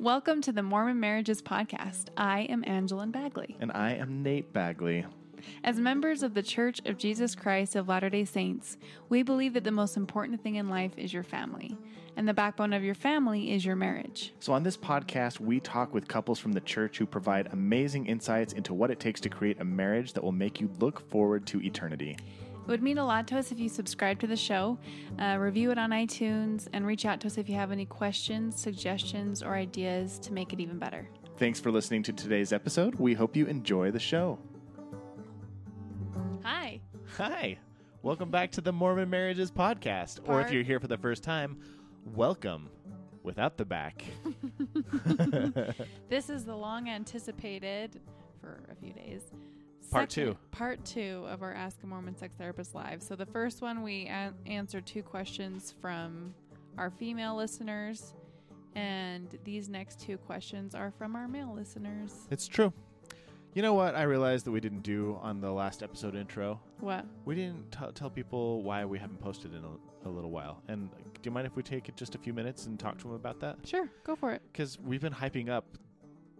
Welcome to the Mormon Marriages Podcast. I am Angeline Bagley. And I am Nate Bagley. As members of the Church of Jesus Christ of Latter day Saints, we believe that the most important thing in life is your family, and the backbone of your family is your marriage. So, on this podcast, we talk with couples from the church who provide amazing insights into what it takes to create a marriage that will make you look forward to eternity. It would mean a lot to us if you subscribe to the show, uh, review it on iTunes, and reach out to us if you have any questions, suggestions, or ideas to make it even better. Thanks for listening to today's episode. We hope you enjoy the show. Hi. Hi. Welcome back to the Mormon Marriages Podcast. Or if you're here for the first time, welcome without the back. This is the long anticipated, for a few days, Part second- two. Part two of our Ask a Mormon Sex Therapist Live. So the first one, we a- answered two questions from our female listeners, and these next two questions are from our male listeners. It's true. You know what I realized that we didn't do on the last episode intro? What? We didn't t- tell people why we haven't posted in a, a little while. And do you mind if we take just a few minutes and talk to them about that? Sure, go for it. Because we've been hyping up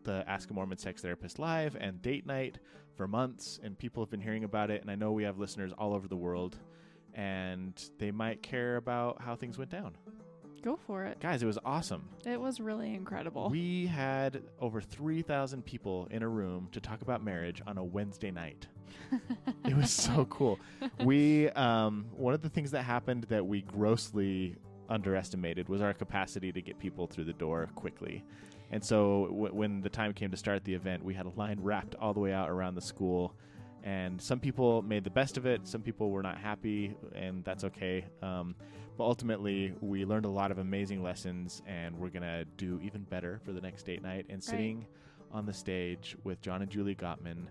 the Ask a Mormon Sex Therapist Live and date night for months, and people have been hearing about it. And I know we have listeners all over the world, and they might care about how things went down. Go for it. Guys, it was awesome. It was really incredible. We had over 3,000 people in a room to talk about marriage on a Wednesday night. it was so cool. We um, one of the things that happened that we grossly underestimated was our capacity to get people through the door quickly. And so w- when the time came to start the event, we had a line wrapped all the way out around the school. And some people made the best of it. Some people were not happy, and that's okay. Um, but ultimately, we learned a lot of amazing lessons, and we're gonna do even better for the next date night. And sitting on the stage with John and Julie Gottman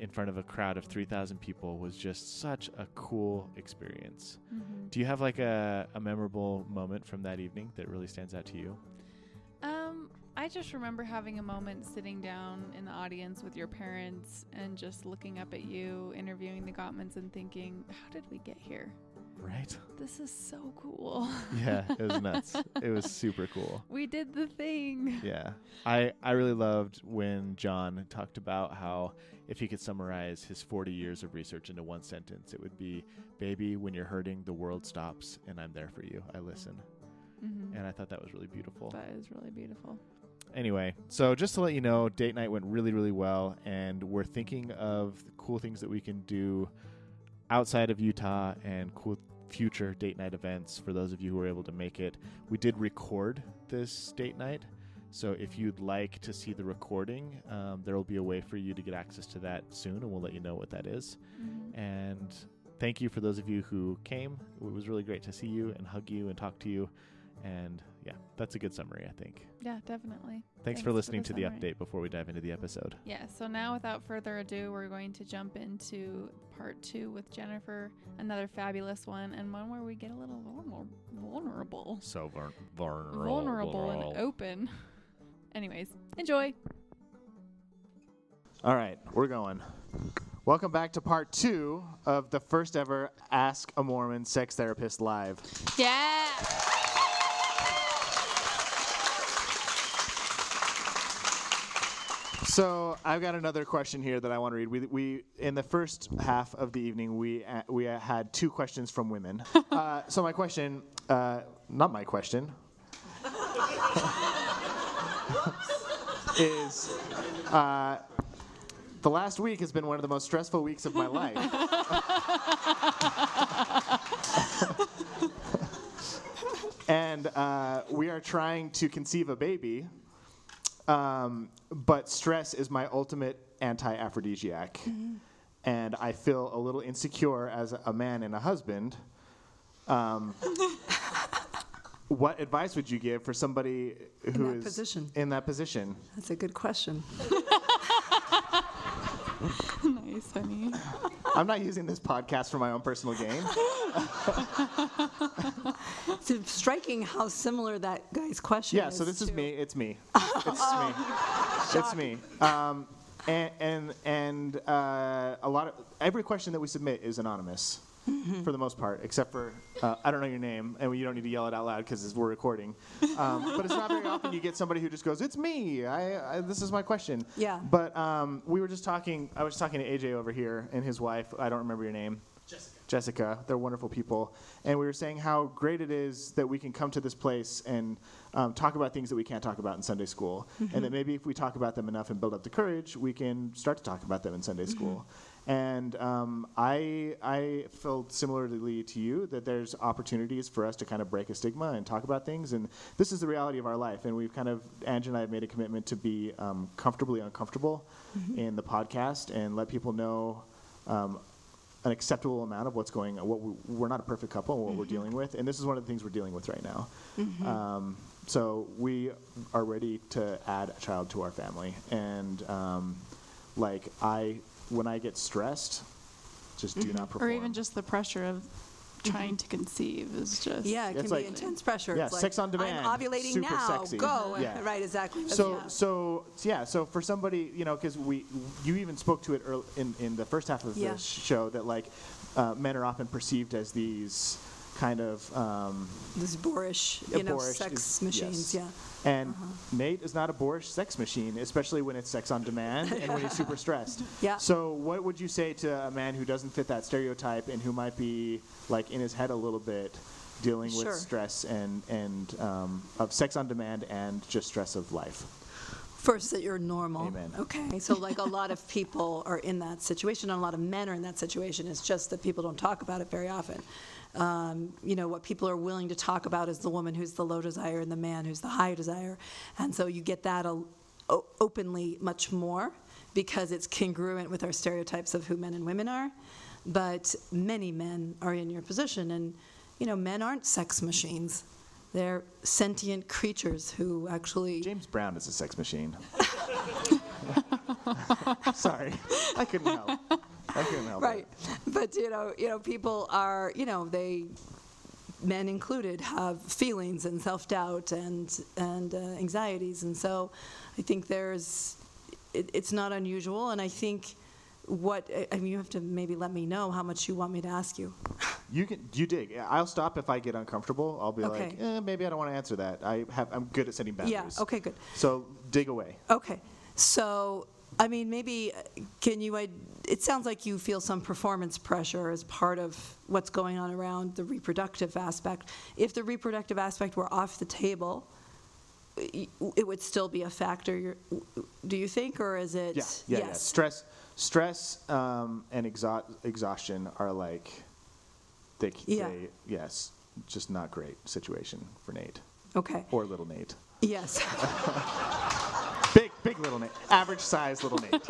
in front of a crowd of 3,000 people was just such a cool experience. Mhm. Do you have like a, a memorable moment from that evening that really stands out to you? Um, I just remember having a moment sitting down in the audience with your parents and just looking up at you, interviewing the Gottmans, and thinking, how did we get here? Right? This is so cool. Yeah, it was nuts. it was super cool. we did the thing. Yeah. I, I really loved when John talked about how if he could summarize his 40 years of research into one sentence, it would be Baby, when you're hurting, the world stops, and I'm there for you. I listen. hmm And I thought that was really beautiful. That is really beautiful. Anyway, so just to let you know, date night went really, really well, and we're thinking of cool things that we can do outside of Utah and cool future date night events for those of you who are able to make it. We did record this date night, so if you'd like to see the recording, um, there will be a way for you to get access to that soon, and we'll let you know what that is. Mhm. And thank you for those of you who came. It was really great to see you and hug you and talk to you. And yeah, that's a good summary, I think. Yeah, definitely. Thanks, Thanks for for listening the to the summary. update before we dive into the episode. Yeah, so now without further ado, we're going to jump into part two with Jennifer, another fabulous one, and one where we get a little vulner- vulnerable. So vul- vulnerable. Vulnerable and open. Anyways, enjoy. All right, we're going. Welcome back to part two of the first ever Ask a Mormon Sex Therapist Live. Yeah. So I've got another question here that I want to read. We, we in the first half of the evening we uh, we uh, had two questions from women. uh, so my question, uh, not my question, is uh, the last week has been one of the most stressful weeks of my life. and uh, we are trying to conceive a baby. Um, but stress is my ultimate anti-aphrodisiac, and I feel a little insecure as a man and a husband. Um, what advice would you give for somebody who is that position. in that position? That's a good question. nice, honey. I'm not using this podcast for my own personal gain. It's striking how similar that guy's question Yeah, is. so this is to- me. It's me. It's me. It's me. Um, and and and uh, a lot of every question that we submit is anonymous. For the most part, except for uh, I don't know your name, and you don't need to yell it out loud because we're recording. Um, but it's not very often you get somebody who just goes, "It's me. I, I this is my question." Yeah. But um, we were just talking. I was talking to AJ over here and his wife. I don't remember your name. Jessica. Jessica. They're wonderful people, and we were saying how great it is that we can come to this place and um, talk about things that we can't talk about in Sunday school, and that maybe if we talk about them enough and build up the courage, we can start to talk about them in Sunday school. And um, I, I felt similarly to you that there's opportunities for us to kind of break a stigma and talk about things. And this is the reality of our life. And we've kind of, Angie and I have made a commitment to be um, comfortably uncomfortable in the podcast and let people know um, an acceptable amount of what's going on. What we, we're not a perfect couple and what we're dealing with. And this is one of the things we're dealing with right now. Um, so we are ready to add a child to our family. And um, like I, when I get stressed, just do not perform. Or even just the pressure of trying to conceive is just. Yeah, it It's can like- be intense pressure. yeah, It's like, sex on demand, I'm ovulating super now. sexy. Go. Yeah. Right, exactly. So, Yeah. so yeah, so for somebody, you know, because we, you even spoke to it earl in in the first half of Yeah. the show that like uh, men are often perceived as these kind of um, This boorish, you know, boorish sex is- machines. yes. Yeah. And Nate is not a boorish sex machine, especially when it's sex on demand and when he's super stressed. Yeah. So, what would you say to a man who doesn't fit that stereotype and who might be like in his head a little bit, dealing with stress and and um, of sex on demand and just stress of life? First, that you're normal. Amen. Okay. So, like a lot of people are in that situation, and a lot of men are in that situation. It's just that people don't talk about it very often. Um, you know, what people are willing to talk about is the woman who's the low desire and the man who's the high desire. And so you get that openly much more because it's congruent with our stereotypes of who men and women are. But many men are in your position. And, you know, men aren't sex machines. They're sentient creatures who actually James Brown is a sex machine. Sorry, I couldn't help. I couldn't help right it. but you know you know people are you know they men included have feelings and self-doubt and and uh, anxieties and so i think there's it, it's not unusual and i think what I mean, you have to maybe let me know how much you want me to ask you. You can you dig. I'll stop if I get uncomfortable. I'll be like, eh, maybe I don't want to answer that. I have I'm good at setting boundaries. Yeah. Okay. Good. So dig away. Okay. So, I mean, maybe uh, can you? id- It sounds like you feel some performance pressure as part of what's going on around the reproductive aspect. If the reproductive aspect were off the table, y- it would still be a factor. You're, do you think, or is it? Yeah, yeah, yeah. yes. Stress, stress, um, and exha- exhaustion are like, they, Yeah. they, yes, just not great situation for Nate Okay. or little Nate. Yes. Big, little Nate. Average size little Nate.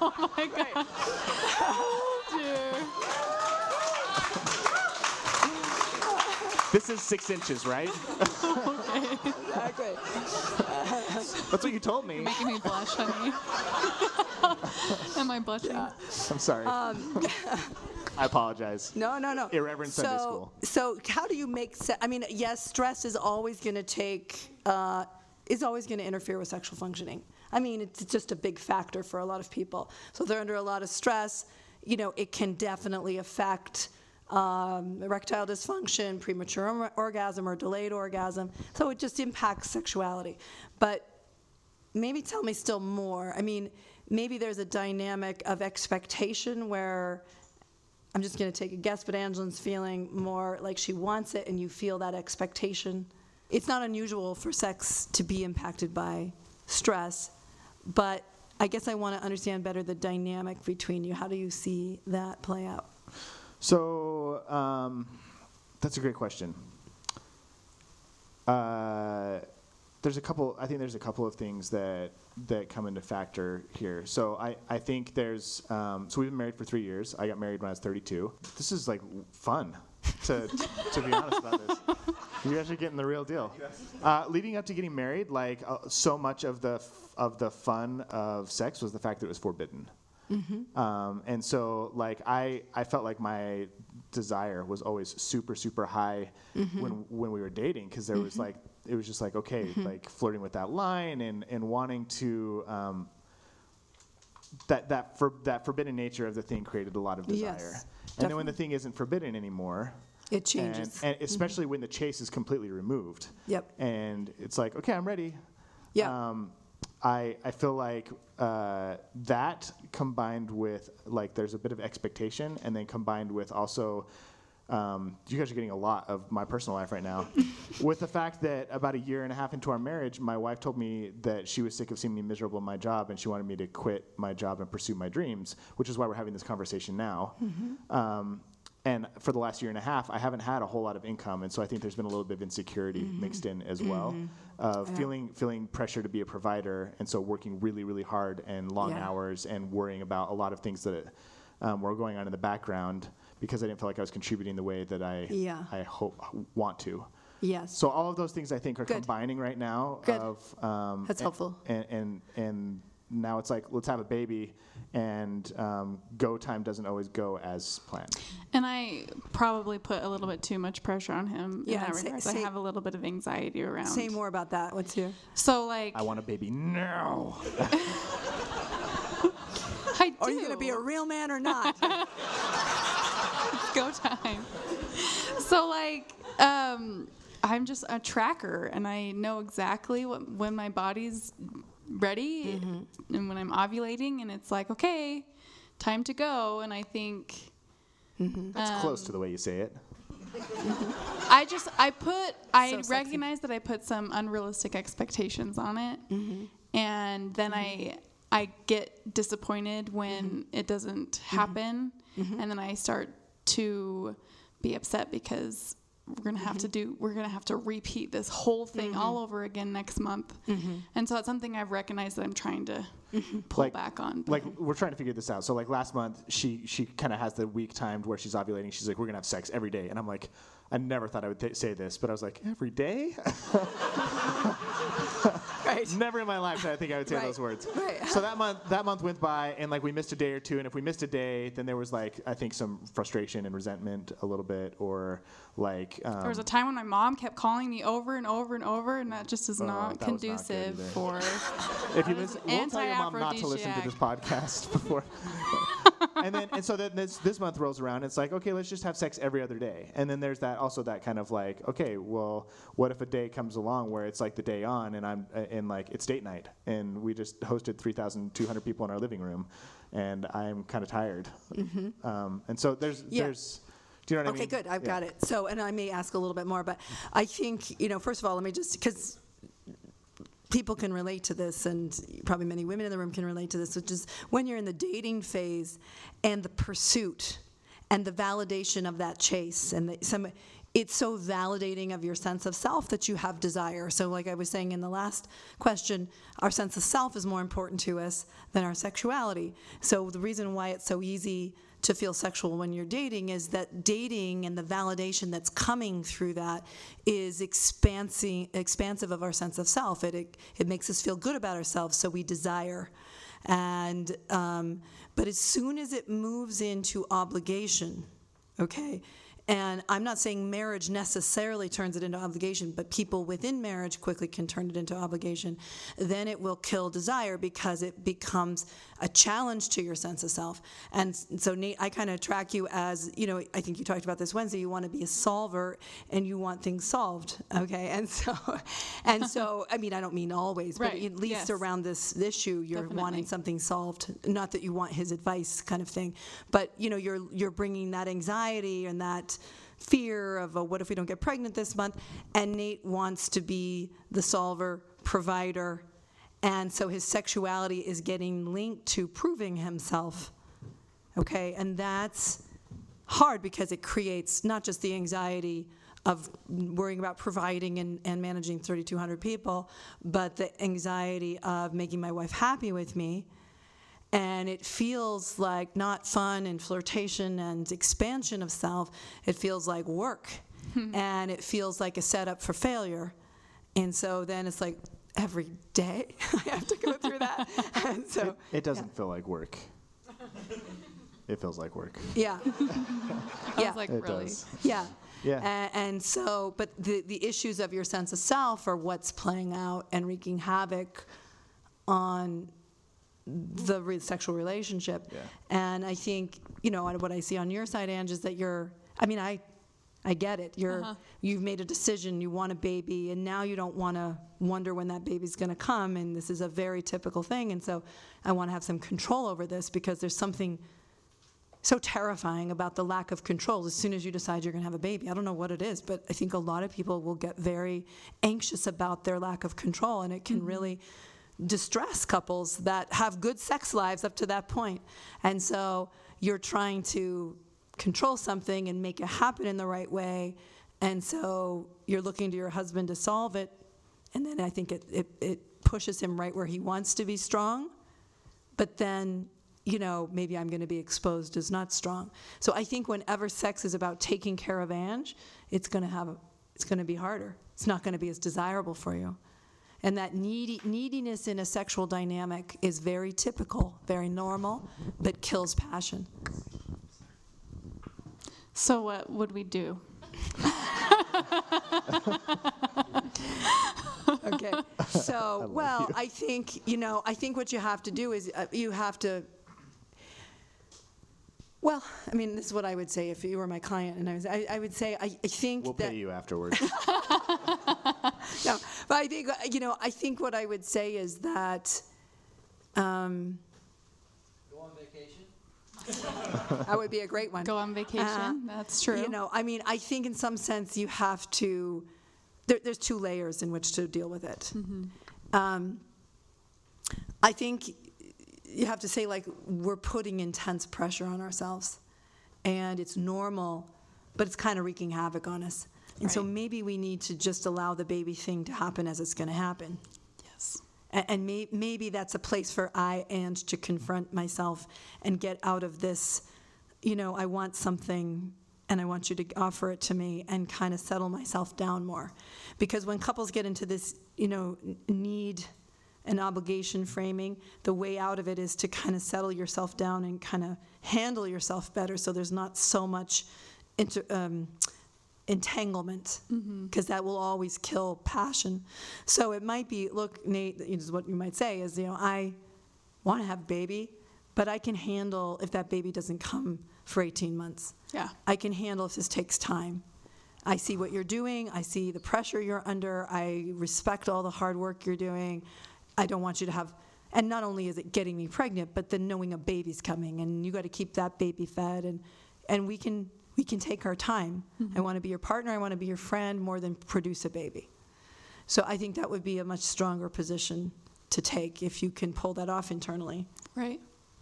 Oh my god. Oh dear. this is six inches, right? exactly. That's what you told me. You're Making me blush, honey. Am I blushing? I'm sorry. Um, I apologize. No, no, no. Irreverent Sunday so, school. So, how do you make? Se- I mean, yes, stress is always going to take. Uh, is always going to interfere with sexual functioning. I mean, it's just a big factor for a lot of people. So if they're under a lot of stress. You know, it can definitely affect um, erectile dysfunction, premature or- orgasm, or delayed orgasm. So it just impacts sexuality. But maybe tell me still more. I mean, maybe there's a dynamic of expectation where I'm just going to take a guess, but Angeline's feeling more like she wants it, and you feel that expectation. It's not unusual for sex to be impacted by stress, but I guess I want to understand better the dynamic between you. How do you see that play out? So um, that's a great question. Uh, there's a couple. I think there's a couple of things that that come into factor here. So I, I think there's. Um, so we've been married for three years. I got married when I was 32. This is like fun, to to be honest about this. You guys are getting the real deal. Uh, leading up to getting married, like uh, so much of the f- of the fun of sex was the fact that it was forbidden. Um, and so like I, I felt like my desire was always super super high when when we were dating because there was like it was just like okay like flirting with that line and and wanting to um, that that for that forbidden nature of the thing created a lot of desire. Yes, and then when the thing isn't forbidden anymore, It and, changes. and especially when the chase is completely removed. Yep. And it's like, okay, I'm ready. Yeah. Um, I I feel like uh, that combined with like there's a bit of expectation, and then combined with also. Um, you guys are getting a lot of my personal life right now. with the fact that about a year and a half into our marriage, my wife told me that she was sick of seeing me miserable in my job and she wanted me to quit my job and pursue my dreams, which is why we're having this conversation now. Um, and for the last year and a half, I haven't had a whole lot of income, and so I think there's been a little bit of insecurity mixed in as well, of feeling feeling pressure to be a provider, and so working really really hard and long Yeah. hours and worrying about a lot of things that um, were going on in the background because I didn't feel like I was contributing the way that I Yeah. I hope want to. Yes. So all of those things I think are Good. combining right now. Good. Of um, That's a- helpful. And, and and now it's like let's have a baby, and um, go time doesn't always go as planned. And I probably put a little bit too much pressure on him Yeah, in that say- regard. say- I have a little bit of anxiety around. Say more about that. What's your? So like I want a baby now. I do. Are you going to be a real man or not? go time. So like um I'm just a tracker and I know exactly what when my body's ready Mm-hmm. and when I'm ovulating and it's like okay, time to go and I think That's Um, close to the way you say it. I just I put I So sexy. recognize that I put some unrealistic expectations on it, Mm-hmm. and then I I get disappointed when Mm-hmm. it doesn't happen, and then I start to be upset because we're gonna have Mm-hmm. to do we're gonna have to repeat this whole thing all over again next month, Mm-hmm. and so it's something I've recognized that I'm trying to pull Like- back on. Like we're trying to figure this out. So like last month, she she kind of has the week timed where she's ovulating. She's like, we're gonna have sex every day, and I'm like, I never thought I would th- say this, but I was like, every day. right. Never in my life did I think I would say Right. those words. Right. So that month, that month went by, and like we missed a day or two. And if we missed a day, then there was like I think some frustration and resentment a little bit, or like um, there was a time when my mom kept calling me over and over and over, and that just is Oh, not that was not conducive for. if you I was listen, we'll tell your mom not to listen to this podcast before. and then and so then this this month rolls around. It's like okay, let's just have sex every other day. And then there's that also that kind of like okay, well, what if a day comes along where it's like the day on, and I'm uh, and like it's date night, and we just hosted 3,200 people in our living room, and I'm kind of tired. Um, and so there's Mm-hmm. Yeah. there's. Do you know what Okay, I mean? good. I've Yeah. got it. So, and I may ask a little bit more, but I think, you know, first of all, let me just, because people can relate to this, and probably many women in the room can relate to this, which is when you're in the dating phase and the pursuit and the validation of that chase and the, some it's so validating of your sense of self that you have desire so like i was saying in the last question our sense of self is more important to us than our sexuality so the reason why it's so easy to feel sexual when you're dating is that dating and the validation that's coming through that is expansive, expansive of our sense of self. It, it, it makes us feel good about ourselves, so we desire. And, um, but as soon as it moves into obligation, okay, and I'm not saying marriage necessarily turns it into obligation, but people within marriage quickly can turn it into obligation. Then it will kill desire because it becomes a challenge to your sense of self. And so, Nate, I kind of track you as, you know, I think you talked about this Wednesday. You want to be a solver and you want things solved, okay? And so, and so, I mean, I don't mean always, but Right, at least yes. around this issue, you're Definitely. wanting something solved. Not that you want his advice, kind of thing, but you know, you're you're bringing that anxiety and that fear of, oh, what if we don't get pregnant this month? And Nate wants to be the solver, provider, and so his sexuality is getting linked to proving himself. Okay, and that's hard because it creates not just the anxiety of worrying about providing and, and managing 3,200 people, but the anxiety of making my wife happy with me. And it feels like not fun and flirtation and expansion of self. It feels like work. Hmm. and it feels like a setup for failure. And so then it's like every day I have to go through that. and so, It doesn't feel like work. It feels like work. yeah. I yeah. like, It really? does. Yeah. Yeah. A- And, so, but the, the issues of your sense of self are what's playing out and wreaking havoc on the re- sexual relationship. Yeah. And I think, you know, what I see on your side, Ange, is that you're, I mean, I, I get it. You're, Uh-huh. you've made a decision, you want a baby, and now you don't want to wonder when that baby's going to come. And this is a very typical thing. And so I want to have some control over this because there's something so terrifying about the lack of control as soon as you decide you're going to have a baby. I don't know what it is, but I think a lot of people will get very anxious about their lack of control, and it can really distress couples that have good sex lives up to that point. And so you're trying to control something and make it happen in the right way, and so you're looking to your husband to solve it, and then I think it, it, it pushes him right where he wants to be strong. But then you know maybe i'm going to be exposed as not strong. So i think whenever sex is about taking care of ange it's going to have it's going to be harder. It's not going to be as desirable for you and that needy, neediness in a sexual dynamic is very typical very normal but kills passion. So what would we do? okay. So well i think you know i think what you have to do is uh, you have to well i mean this is what i would say if you were my client and i was i, I would say i, I think We'll that pay you afterwards. no, but I think, uh, you know, I think what I would say is that, um, Go on vacation? that would be a great one. Go on vacation? Uh, That's true. You know, I mean, I think in some sense you have to, there, there's two layers in which to deal with it. Um, I think you have to say, like, we're putting intense pressure on ourselves, and it's normal, but it's kind of wreaking havoc on us. And so maybe we need to just allow the baby thing to happen as it's going to happen. yes. A- And may, maybe that's a place for I and to confront myself and get out of this, you know, I want something and I want you to offer it to me and kind of settle myself down more. Because when couples get into this, you know, need and obligation framing, the way out of it is to kind of settle yourself down and kind of handle yourself better so there's not so much inter, um, entanglement because that will always kill passion. So it might be, look, Nate, is what you might say is, you know, I want to have a baby, but I can handle if that baby doesn't come for 18 months. Yeah. I can handle if this takes time. I see what you're doing. I see the pressure you're under. I respect all the hard work you're doing. I don't want you to have, and not only is it getting me pregnant, but then knowing a baby's coming, and you got to keep that baby fed, and and we can we can take our time. Mm-hmm. I want to be your partner. I want to be your friend more than produce a baby. So I think that would be a much stronger position to take if you can pull that off internally. Right.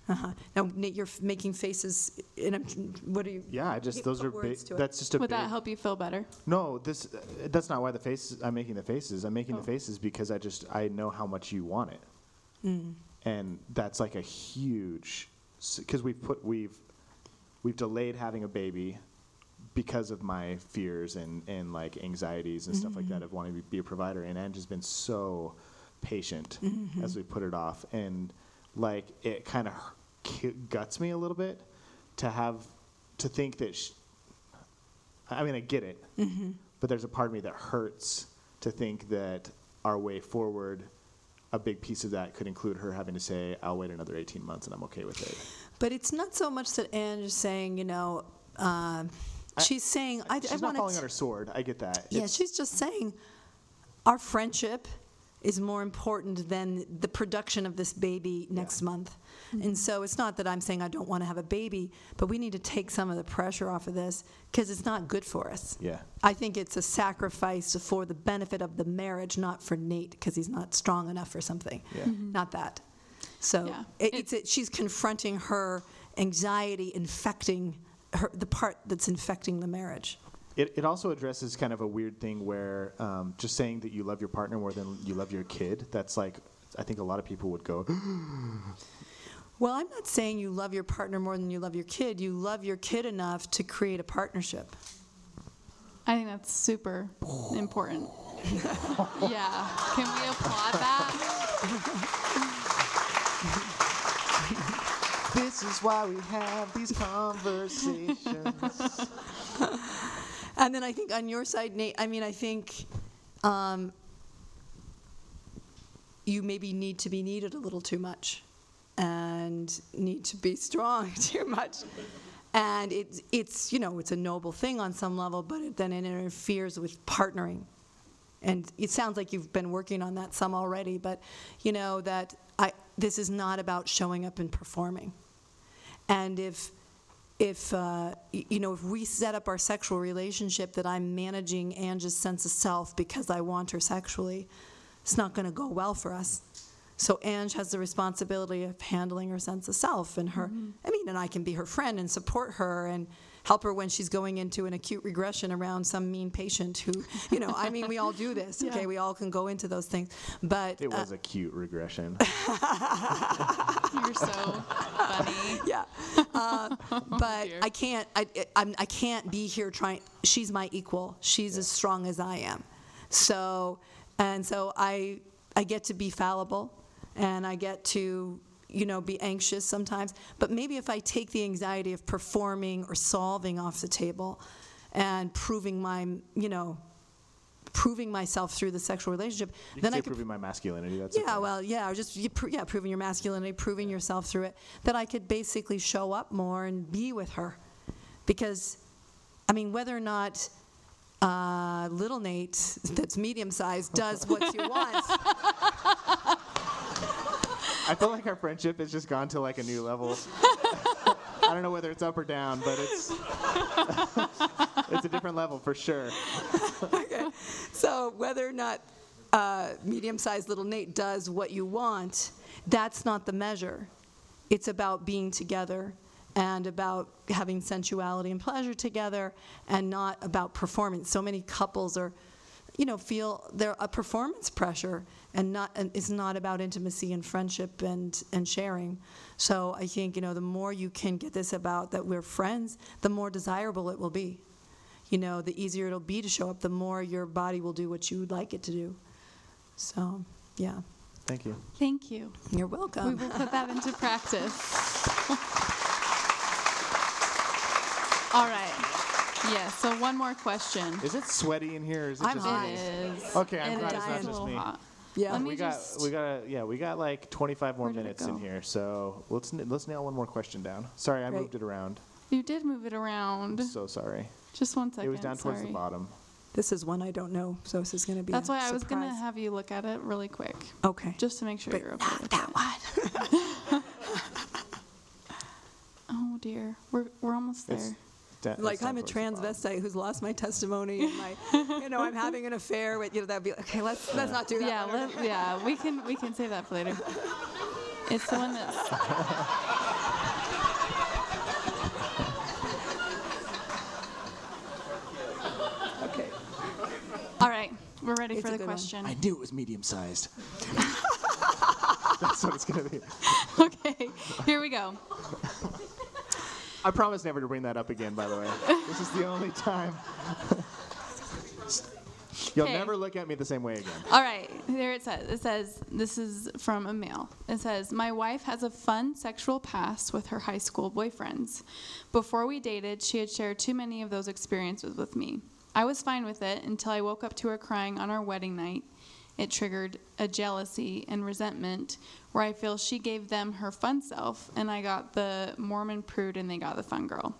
Uh-huh. Now, Nate, you're f- making faces, and I'm, what are you? yeah, I just those put are big. words to it. That's just a Would big, that help you feel better? No, this uh, that's not why the faces I'm making the faces. I'm making Oh. the faces because I just I know how much you want it. Mm. And that's like a huge cuz we've put we've we've delayed having a baby because of my fears and and like anxieties and stuff like Mm-hmm. that of wanting to be a provider and Ange has been so patient Mm-hmm. as we put it off and like it kind of guts me a little bit to have to think that sh- I mean, I get it, Mm-hmm. but there's a part of me that hurts to think that our way forward, a big piece of that could include her having to say, "I'll wait another 18 months and I'm okay with it." But it's not so much that Anne is saying, you know, um, I- she's saying, I, She's I not want falling on her sword. I get that. Yeah, It's- she's just saying, our friendship is more important than the production of this baby next month. Mm-hmm. And so it's not that I'm saying I don't want to have a baby, but we need to take some of the pressure off of this because it's not good for us. yeah. I think it's a sacrifice for the benefit of the marriage, not for Nate because he's not strong enough or something. Yeah. Mm-hmm. Not that. So Yeah. it, it's it, she's confronting her anxiety infecting her, the part that's infecting the marriage. It, it also addresses kind of a weird thing where um, just saying that you love your partner more than you love your kid. That's like I think a lot of people would go, Well, I'm not saying you love your partner more than you love your kid. You love your kid enough to create a partnership. I think that's super important. yeah. Can we applaud that? "This is why we have these conversations." And then I think on your side, Nate, I mean, I think um, you maybe need to be needed a little too much. and need to be strong too much. And it's, it's, you know, it's a noble thing on some level, but it, then it interferes with partnering. And it sounds like you've been working on that some already, but you know that I, this is not about showing up and performing. And if, if uh, y- you know, if we set up our sexual relationship that I'm managing Angie's sense of self because I want her sexually, it's not going to go well for us. So Ange has the responsibility of handling her sense of self and her. I mean, and I can be her friend and support her and help her when she's going into an acute regression around some mean patient who, you know, I mean, we all do this. Okay, we all can go into those things, but It uh, was a cute regression. You're so funny. yeah. Uh, but dear. I can't. I, I'm, I can't be here trying. She's my equal. She's as strong as I am. So, and so I, I get to be fallible, and I get to, you know, be anxious sometimes. But maybe if I take the anxiety of performing or solving off the table, and proving my, you know, proving myself through the sexual relationship, You then I could proving my masculinity. That's yeah, okay. well, yeah, or just yeah, proving your masculinity, proving yourself through it. That I could basically show up more and be with her, because, I mean, whether or not uh, little Nate, that's medium sized, does what you want. I feel like our friendship has just gone to like a new level. I don't know whether it's up or down, but it's it's a different level for sure. Okay. So whether or not uh, medium-sized little Nate does what you want, that's not the measure. It's about being together and about having sensuality and pleasure together, and not about performance. So many couples are, you know, feel they're a performance pressure, and not and it's not about intimacy and friendship and and sharing. So I think you know the more you can get this about that we're friends, the more desirable it will be you know, the easier it'll be to show up, the more your body will do what you would like it to do. So, yeah, Thank you. Thank you. you're welcome. We will put that into practice. All right. Yeah, so one more question. Is it sweaty in here? Or is it I'm just hot. me? It is. Okay, I'm It glad is it's not just me. Yeah. Let me we got just- we got yeah we got like 25 more Where did it minutes in go? here, so let's n- let's nail one more question down. Sorry, I Great. moved it around. You did move it around. I'm so sorry. Just one second. it was down towards the sorry. bottom. This is one I don't know, so this is going to be. That's a why I was going to surprise. have you look at it really quick, Okay. just to make sure but you're okay not with that it. one. Oh dear, we're we're almost there. It's da- it's like I'm a towards the transvestite who's lost my testimony and my, you know, I'm having an affair with, you know, that'd be okay. Let's let's not do that. yeah, let, yeah, we can we can save that for later. It's the one that's. Okay. All right, we're ready It's for the good one. question. I knew it was medium sized. That's what it's gonna be. okay, here we go. I promise never to bring that up again. By the way, this is the only time. You'll Okay. never look at me the same way again. All right, there it says. It says, this is from a male. It says, My wife has a fun sexual past with her high school boyfriends. Before we dated, she had shared too many of those experiences with me. I was fine with it until I woke up to her crying on our wedding night. It triggered a jealousy and resentment where I feel she gave them her fun self and I got the Mormon prude and they got the fun girl.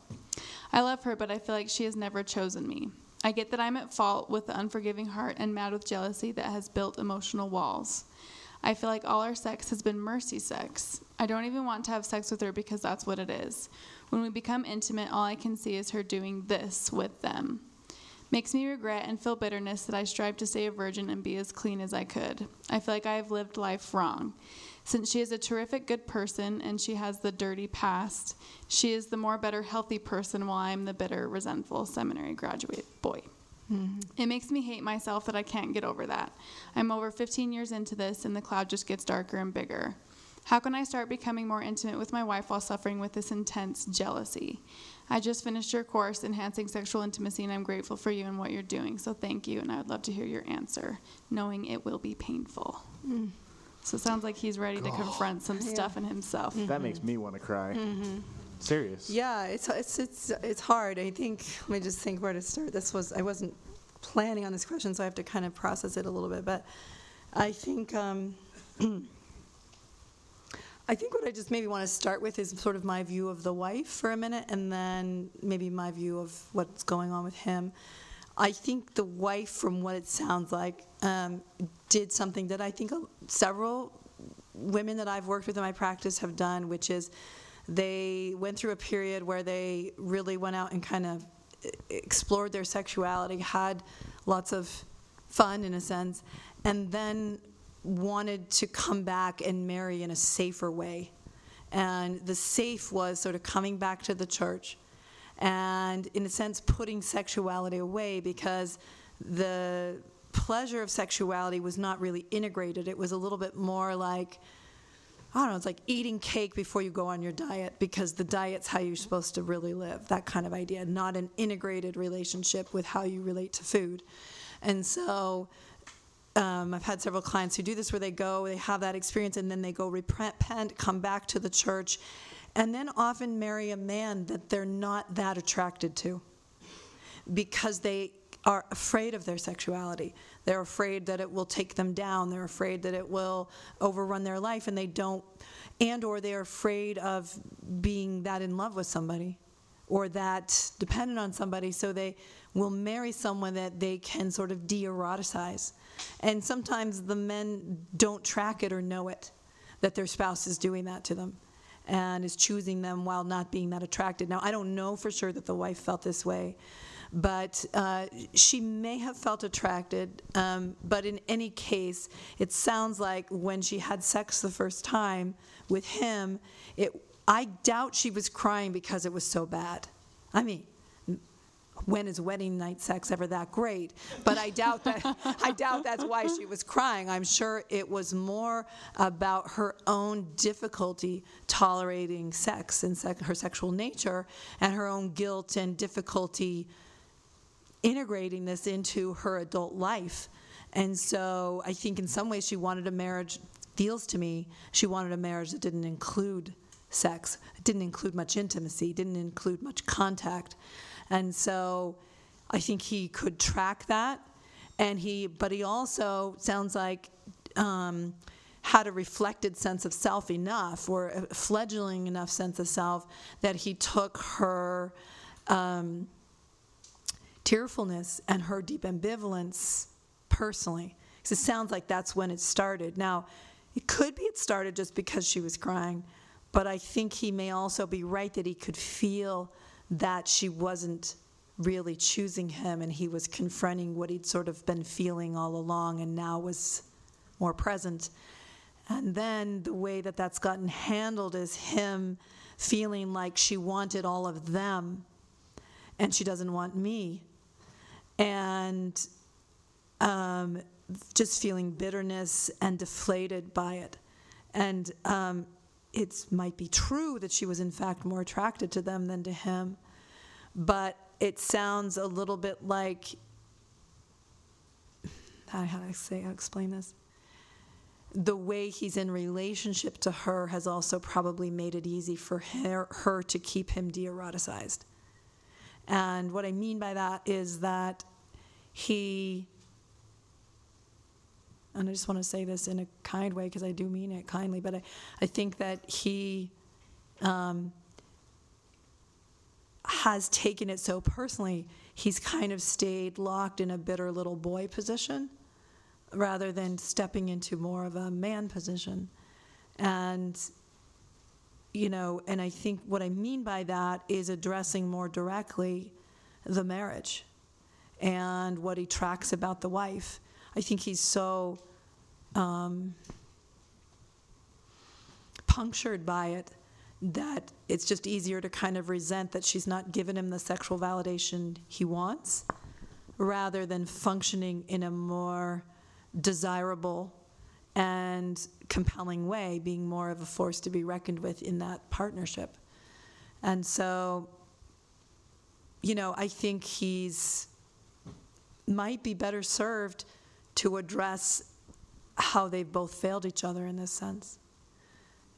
I love her, but I feel like she has never chosen me. I get that I'm at fault with the unforgiving heart and mad with jealousy that has built emotional walls. I feel like all our sex has been mercy sex. I don't even want to have sex with her because that's what it is. When we become intimate, all I can see is her doing this with them. Makes me regret and feel bitterness that I strive to stay a virgin and be as clean as I could. I feel like I have lived life wrong. Since she is a terrific good person and she has the dirty past, she is the more better healthy person while I'm the bitter resentful seminary graduate boy. Mm-hmm. It makes me hate myself that I can't get over that. I'm over 15 years into this and the cloud just gets darker and bigger. How can I start becoming more intimate with my wife while suffering with this intense jealousy? I just finished your course, Enhancing Sexual Intimacy, and I'm grateful for you and what you're doing. So thank you, and I would love to hear your answer, knowing it will be painful. Mm. So it sounds like he's ready to confront some stuff in himself. Mm-hmm. That makes me want to cry. Mm-hmm. Serious. Yeah, it's it's it's it's hard. I think. Let me just think where to start. This was I wasn't planning on this question, so I have to kind of process it a little bit. But I think um, I think what I just maybe want to start with is sort of my view of the wife for a minute, and then maybe my view of what's going on with him. I think the wife, from what it sounds like, um, did something that I think several women that I've worked with in my practice have done, which is they went through a period where they really went out and kind of explored their sexuality, had lots of fun in a sense, and then wanted to come back and marry in a safer way. And the safe was sort of coming back to the church and, in a sense, putting sexuality away because the pleasure of sexuality was not really integrated. It was a little bit more like, I don't know, it's like eating cake before you go on your diet because the diet's how you're supposed to really live, that kind of idea, not an integrated relationship with how you relate to food. And so um, I've had several clients who do this where they go, they have that experience, and then they go repent, come back to the church, and then often marry a man that they're not that attracted to because they are afraid of their sexuality. They're afraid that it will take them down. They're afraid that it will overrun their life, and they don't, and or they're afraid of being that in love with somebody or that dependent on somebody, so they will marry someone that they can sort of de-eroticize. And sometimes the men don't track it or know it, that their spouse is doing that to them and is choosing them while not being that attracted. Now, I don't know for sure that the wife felt this way, but uh, she may have felt attracted. Um, but in any case, it sounds like when she had sex the first time with him, it, I doubt she was crying because it was so bad. I mean, when is wedding night sex ever that great? But I doubt that. I doubt that's why she was crying. I'm sure it was more about her own difficulty tolerating sex and sec- her sexual nature, and her own guilt and difficulty integrating this into her adult life. And so I think in some ways she wanted a marriage. Feels to me she wanted a marriage that didn't include sex, didn't include much intimacy, didn't include much contact. And so I think he could track that. And he, but he also sounds like um, had a reflected sense of self enough or a fledgling enough sense of self that he took her um, tearfulness and her deep ambivalence personally. Because it sounds like that's when it started. Now, it could be it started just because she was crying, but I think he may also be right that he could feel that she wasn't really choosing him and he was confronting what he'd sort of been feeling all along and now was more present. And then the way that that's gotten handled is him feeling like she wanted all of them and she doesn't want me. And um, just feeling bitterness and deflated by it. And um, it might be true that she was in fact more attracted to them than to him, but it sounds a little bit like how, do I say how explain this? The way he's in relationship to her has also probably made it easy for her, her to keep him de-eroticized. And what I mean by that is that he and I just want to say this in a kind way because I do mean it kindly, but I, I think that he um, has taken it so personally, he's kind of stayed locked in a bitter little boy position rather than stepping into more of a man position. And, you know, and I think what I mean by that is addressing more directly the marriage and what he tracks about the wife. I think he's so um, punctured by it that it's just easier to kind of resent that she's not given him the sexual validation he wants rather than functioning in a more desirable and compelling way, being more of a force to be reckoned with in that partnership. And so, you know, I think he's might be better served to address how they've both failed each other in this sense.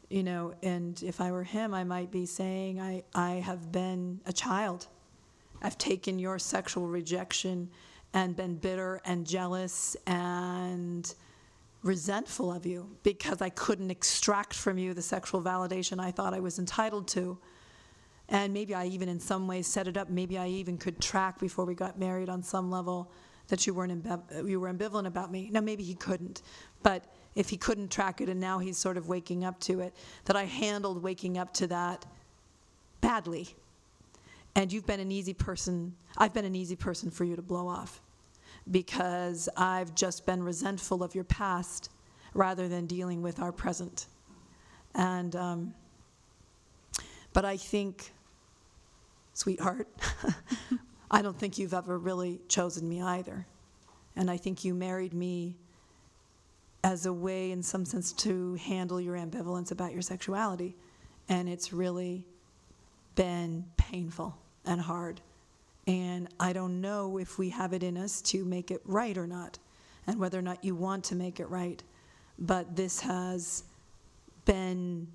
You know, and if I were him, I might be saying, I, I have been a child. I've taken your sexual rejection and been bitter and jealous and resentful of you because I couldn't extract from you the sexual validation I thought I was entitled to. And maybe I even in some ways set it up. Maybe I even could track before we got married on some level that you weren't ambiv- you were ambivalent about me. Now maybe he couldn't, but if he couldn't track it and now he's sort of waking up to it, that I handled waking up to that badly. And you've been an easy person. I've been an easy person for you to blow off because I've just been resentful of your past rather than dealing with our present. And um, but I think, sweetheart, I don't think you've ever really chosen me either. And I think you married me as a way, in some sense, to handle your ambivalence about your sexuality. And it's really been painful and hard. And I don't know if we have it in us to make it right or not, and whether or not you want to make it right. But this has been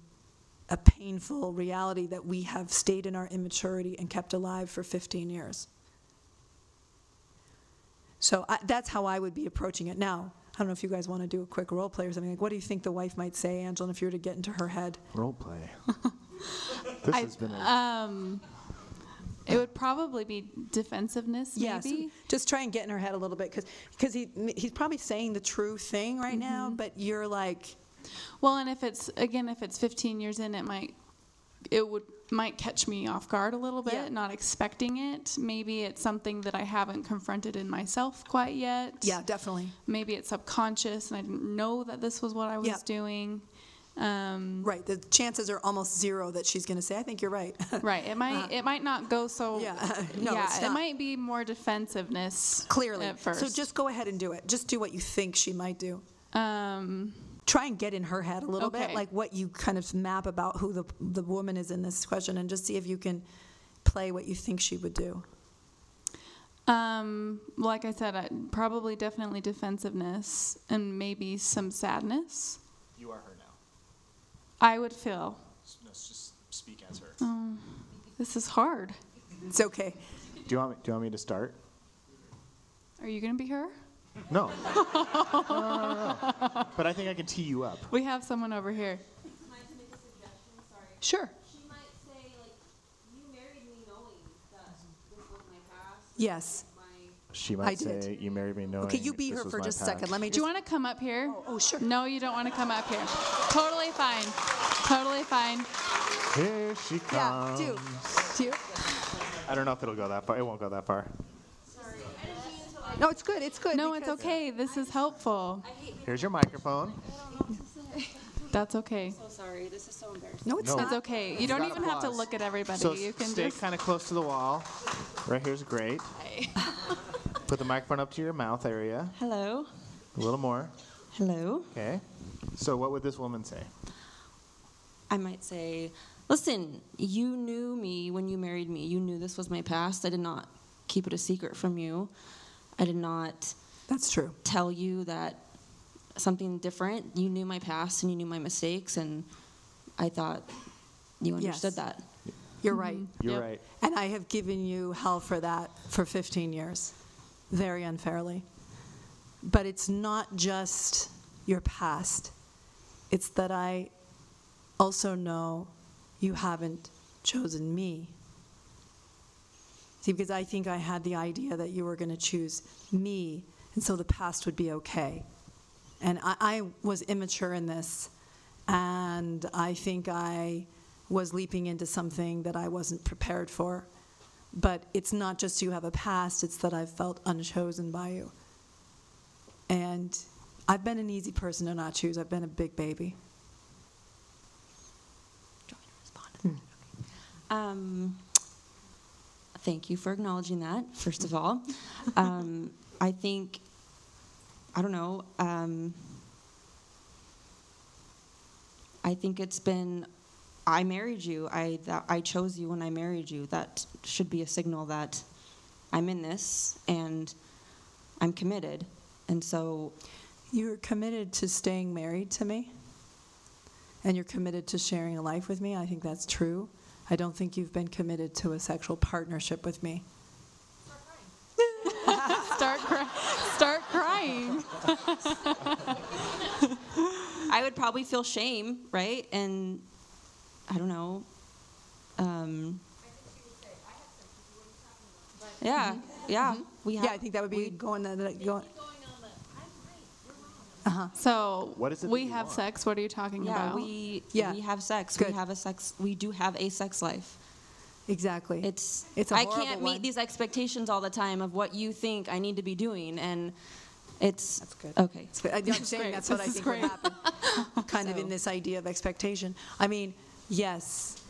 a painful reality that we have stayed in our immaturity and kept alive for 15 years. So I, that's how I would be approaching it. Now, I don't know if you guys want to do a quick role play or something. Like, what do you think the wife might say, Angela, if you were to get into her head? Role play. this I- has been a, Um, it would probably be defensiveness, Yes, maybe. just try and get in her head a little bit because because he he's probably saying the true thing right now, but you're like, Well, and if it's again, if it's 15 years in, it might it would might catch me off guard a little bit, Yeah. not expecting it. Maybe it's something that I haven't confronted in myself quite yet. yeah, definitely, Maybe it's subconscious, and I didn't know that this was what I was Yeah. doing. Um, right. The chances are almost zero that she's going to say, "I think you're right." right. It might it might not go so. Uh, Yeah, no, yeah, it might be more defensiveness. Clearly, at first. so just go ahead and do it. Just do what you think she might do. um, try and get in her head a little bit, like what you kind of map about who the the woman is in this question, and just see if you can play what you think she would do. Um, like I said, I, probably definitely defensiveness and maybe some sadness. you are her now. I would feel No, just speak as her. this is hard. It's okay. Do you want me, do you want me to start? Are you going to be her? No. no, no, no, no. But I think I can tee you up. We have someone over here. Can I make a suggestion? Sorry. Sure. She might say, like, you married me knowing that this was my past. Yes. My She I might did. "You married me knowing." Okay, you be this her for just a second. past." Let me Do you want to come up here? Oh, oh, sure. No, you don't want to come up here. Totally fine. Totally fine. Here she comes. Yeah, comes. do. Do. I don't know if it'll go that far. It won't go that far. No, it's good. It's good. No, it's because- uh, okay. This is helpful. Here's your microphone. That's okay. so sorry. This is so embarrassing. No, it's No. not. It's okay. You don't got even have to applause. look at everybody. So you can stay just. kind of close to the wall. Right here's great. Put the microphone up to your mouth area. Hello. A little more. Hello. Okay. So what would this woman say? I might say, listen, you knew me when you married me. You knew this was my past. I did not keep it a secret from you. I did not That's true. tell you that something different. You knew my past and you knew my mistakes, and I thought you Yes. understood that. You're right. Mm-hmm. You're Yep. right. And I have given you hell for that for 15 years, very unfairly. But it's not just your past, it's that I also know you haven't chosen me. See, because I think I had the idea that you were going to choose me, and so the past would be okay. And I, I was immature in this, and I think I was leaping into something that I wasn't prepared for. But it's not just you have a past, it's that I've felt unchosen by you. And I've been an easy person to not choose, I've been a big baby. Do you want me to respond? Um, thank you for acknowledging that, first of all. Um, I think, I don't know, um, I think it's been, I married you. I, that, I chose you when I married you. That should be a signal that I'm in this and I'm committed. And so, You're committed to staying married to me, and you're committed to sharing a life with me. I think that's true. I don't think you've been committed to a sexual partnership with me. Start, cry- start crying. I would probably feel shame, right? And I don't know. Um, yeah, yeah. We have, Yeah, I think that would be going, that- that- going, Uh-huh. Uh-huh. So What is it we have want? sex. What are you talking Yeah, about? we Yeah. we have sex. Good. We have a sex. We do have a sex life. exactly. It's It's a I can't one. meet these expectations all the time of what you think I need to be doing, and it's That's good. Okay. It's good. I'm This is saying great. that's what This I is think would great. happen. kind of in this idea of expectation. I mean, yes,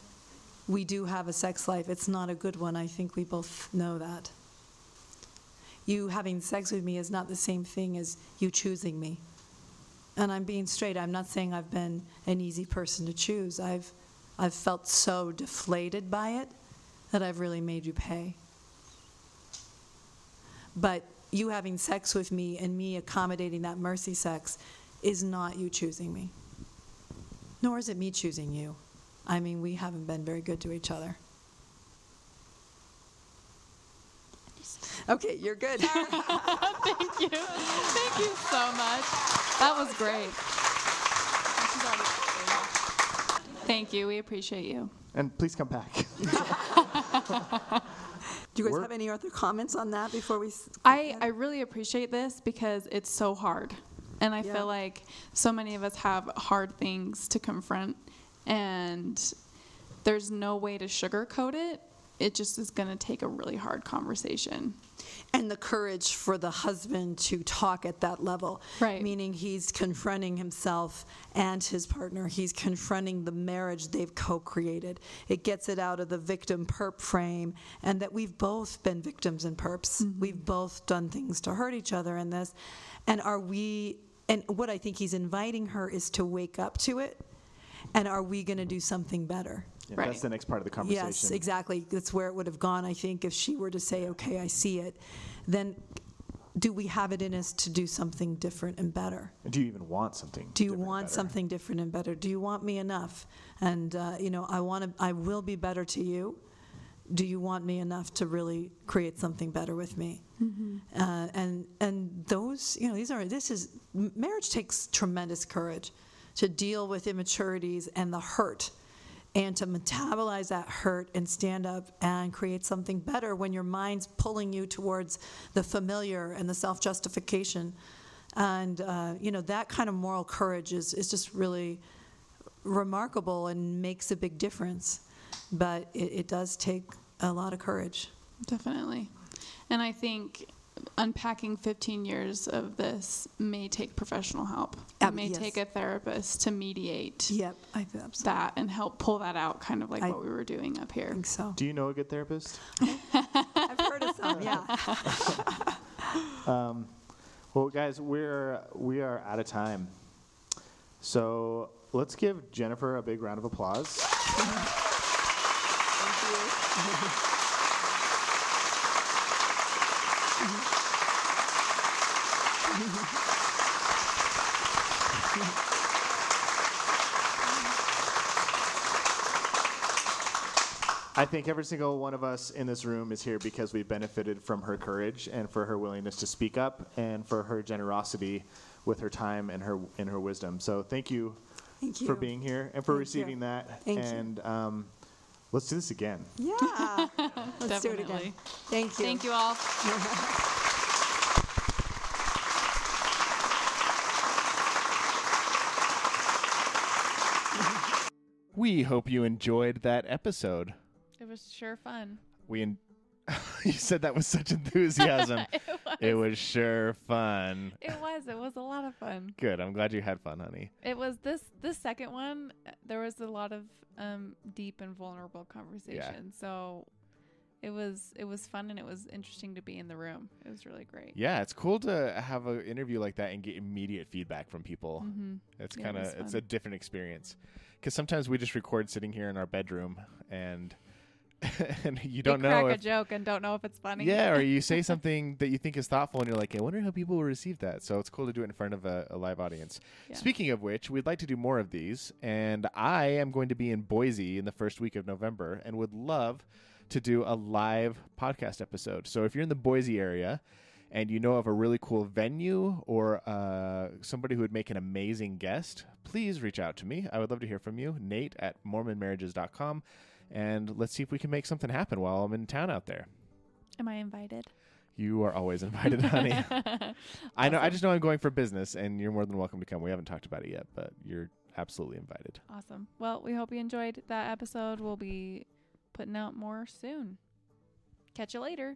we do have a sex life. It's not a good one. I think we both know that. You having sex with me is not the same thing as you choosing me. And I'm being straight. I'm not saying I've been an easy person to choose. I've, I've felt so deflated by it that I've really made you pay. But you having sex with me and me accommodating that mercy sex is not you choosing me. Nor is it me choosing you. I mean, we haven't been very good to each other. Okay, you're good. Thank you. Thank you so much. That was great. Thank you. We appreciate you. And please come back. Do you guys We're- have any other comments on that before we? s- I, I really appreciate this because it's so hard. And I Yeah. feel like so many of us have hard things to confront, and there's no way to sugarcoat it. It just is going to take a really hard conversation. And the courage for the husband to talk at that level. Right. Meaning he's confronting himself and his partner. He's confronting the marriage they've co created. It gets it out of the victim perp frame, and that we've both been victims and perps. Mm-hmm. We've both done things to hurt each other in this. And are we, and what I think he's inviting her is to wake up to it. And are we going to do something better? Yeah, Right. That's the next part of the conversation. Yes, exactly. That's where it would have gone, I think, if she were to say, okay, I see it. Then do we have it in us to do something different and better? Do you even want something? Do you different and want better? something different and better? Do you want me enough? And, uh, you know, I want to, I will be better to you. Do you want me enough to really create something better with me? Uh, and, and those, you know, these are, this is, m- marriage takes tremendous courage to deal with immaturities and the hurt and to metabolize that hurt and stand up and create something better when your mind's pulling you towards the familiar and the self-justification. And, uh, you know, that kind of moral courage is, is just really remarkable and makes a big difference. But it, it does take a lot of courage. Definitely. And I think unpacking 15 years of this may take professional help. It Ab- may yes. take a therapist to mediate Yep, I feel absolutely that and help pull that out, kind of like I what we were doing up here. think so. Do you know a good therapist? I've heard of some, yeah. Um, well, guys, we're we are out of time. So let's give Jennifer a big round of applause. I think every single one of us in this room is here because we benefited from her courage and for her willingness to speak up and for her generosity with her time and her and her wisdom. So thank you, Thank you. for being here and for Thank you. receiving that. Thank you. and um, let's do this again. Yeah. Let's do it again. Definitely. Thank you. Thank you all. We hope you enjoyed that episode. It was sure fun. We en- you said that with such enthusiasm. it was. it was sure fun. It was. It was a lot of fun. Good. I'm glad you had fun, honey. It was this this second one. uh, There was a lot of um, deep and vulnerable conversation. Yeah. So it was it was fun and it was interesting to be in the room. It was really great. Yeah, it's cool to have an interview like that and get immediate feedback from people. Mm-hmm. It's Yeah, kind of was it's a different experience because sometimes we just record sitting here in our bedroom and and you don't you know crack if a joke and don't know if it's funny. yeah or you say something that you think is thoughtful and you're like I wonder how people will receive that. So it's cool to do it in front of a, a live audience. Yeah. Speaking of which, we'd like to do more of these, and I am going to be in Boise in the first week of November and would love to do a live podcast episode. So if you're in the Boise area and you know of a really cool venue or uh, somebody who would make an amazing guest, please reach out to me. I would love to hear from you. Nate at MormonMarriages.com. And let's see if we can make something happen while I'm in town out there. Am I invited? You are always invited, honey. I know. I just know I'm going for business, and you're more than welcome to come. We haven't talked about it yet, but you're absolutely invited. Awesome. Well, we hope you enjoyed that episode. We'll be putting out more soon. Catch you later.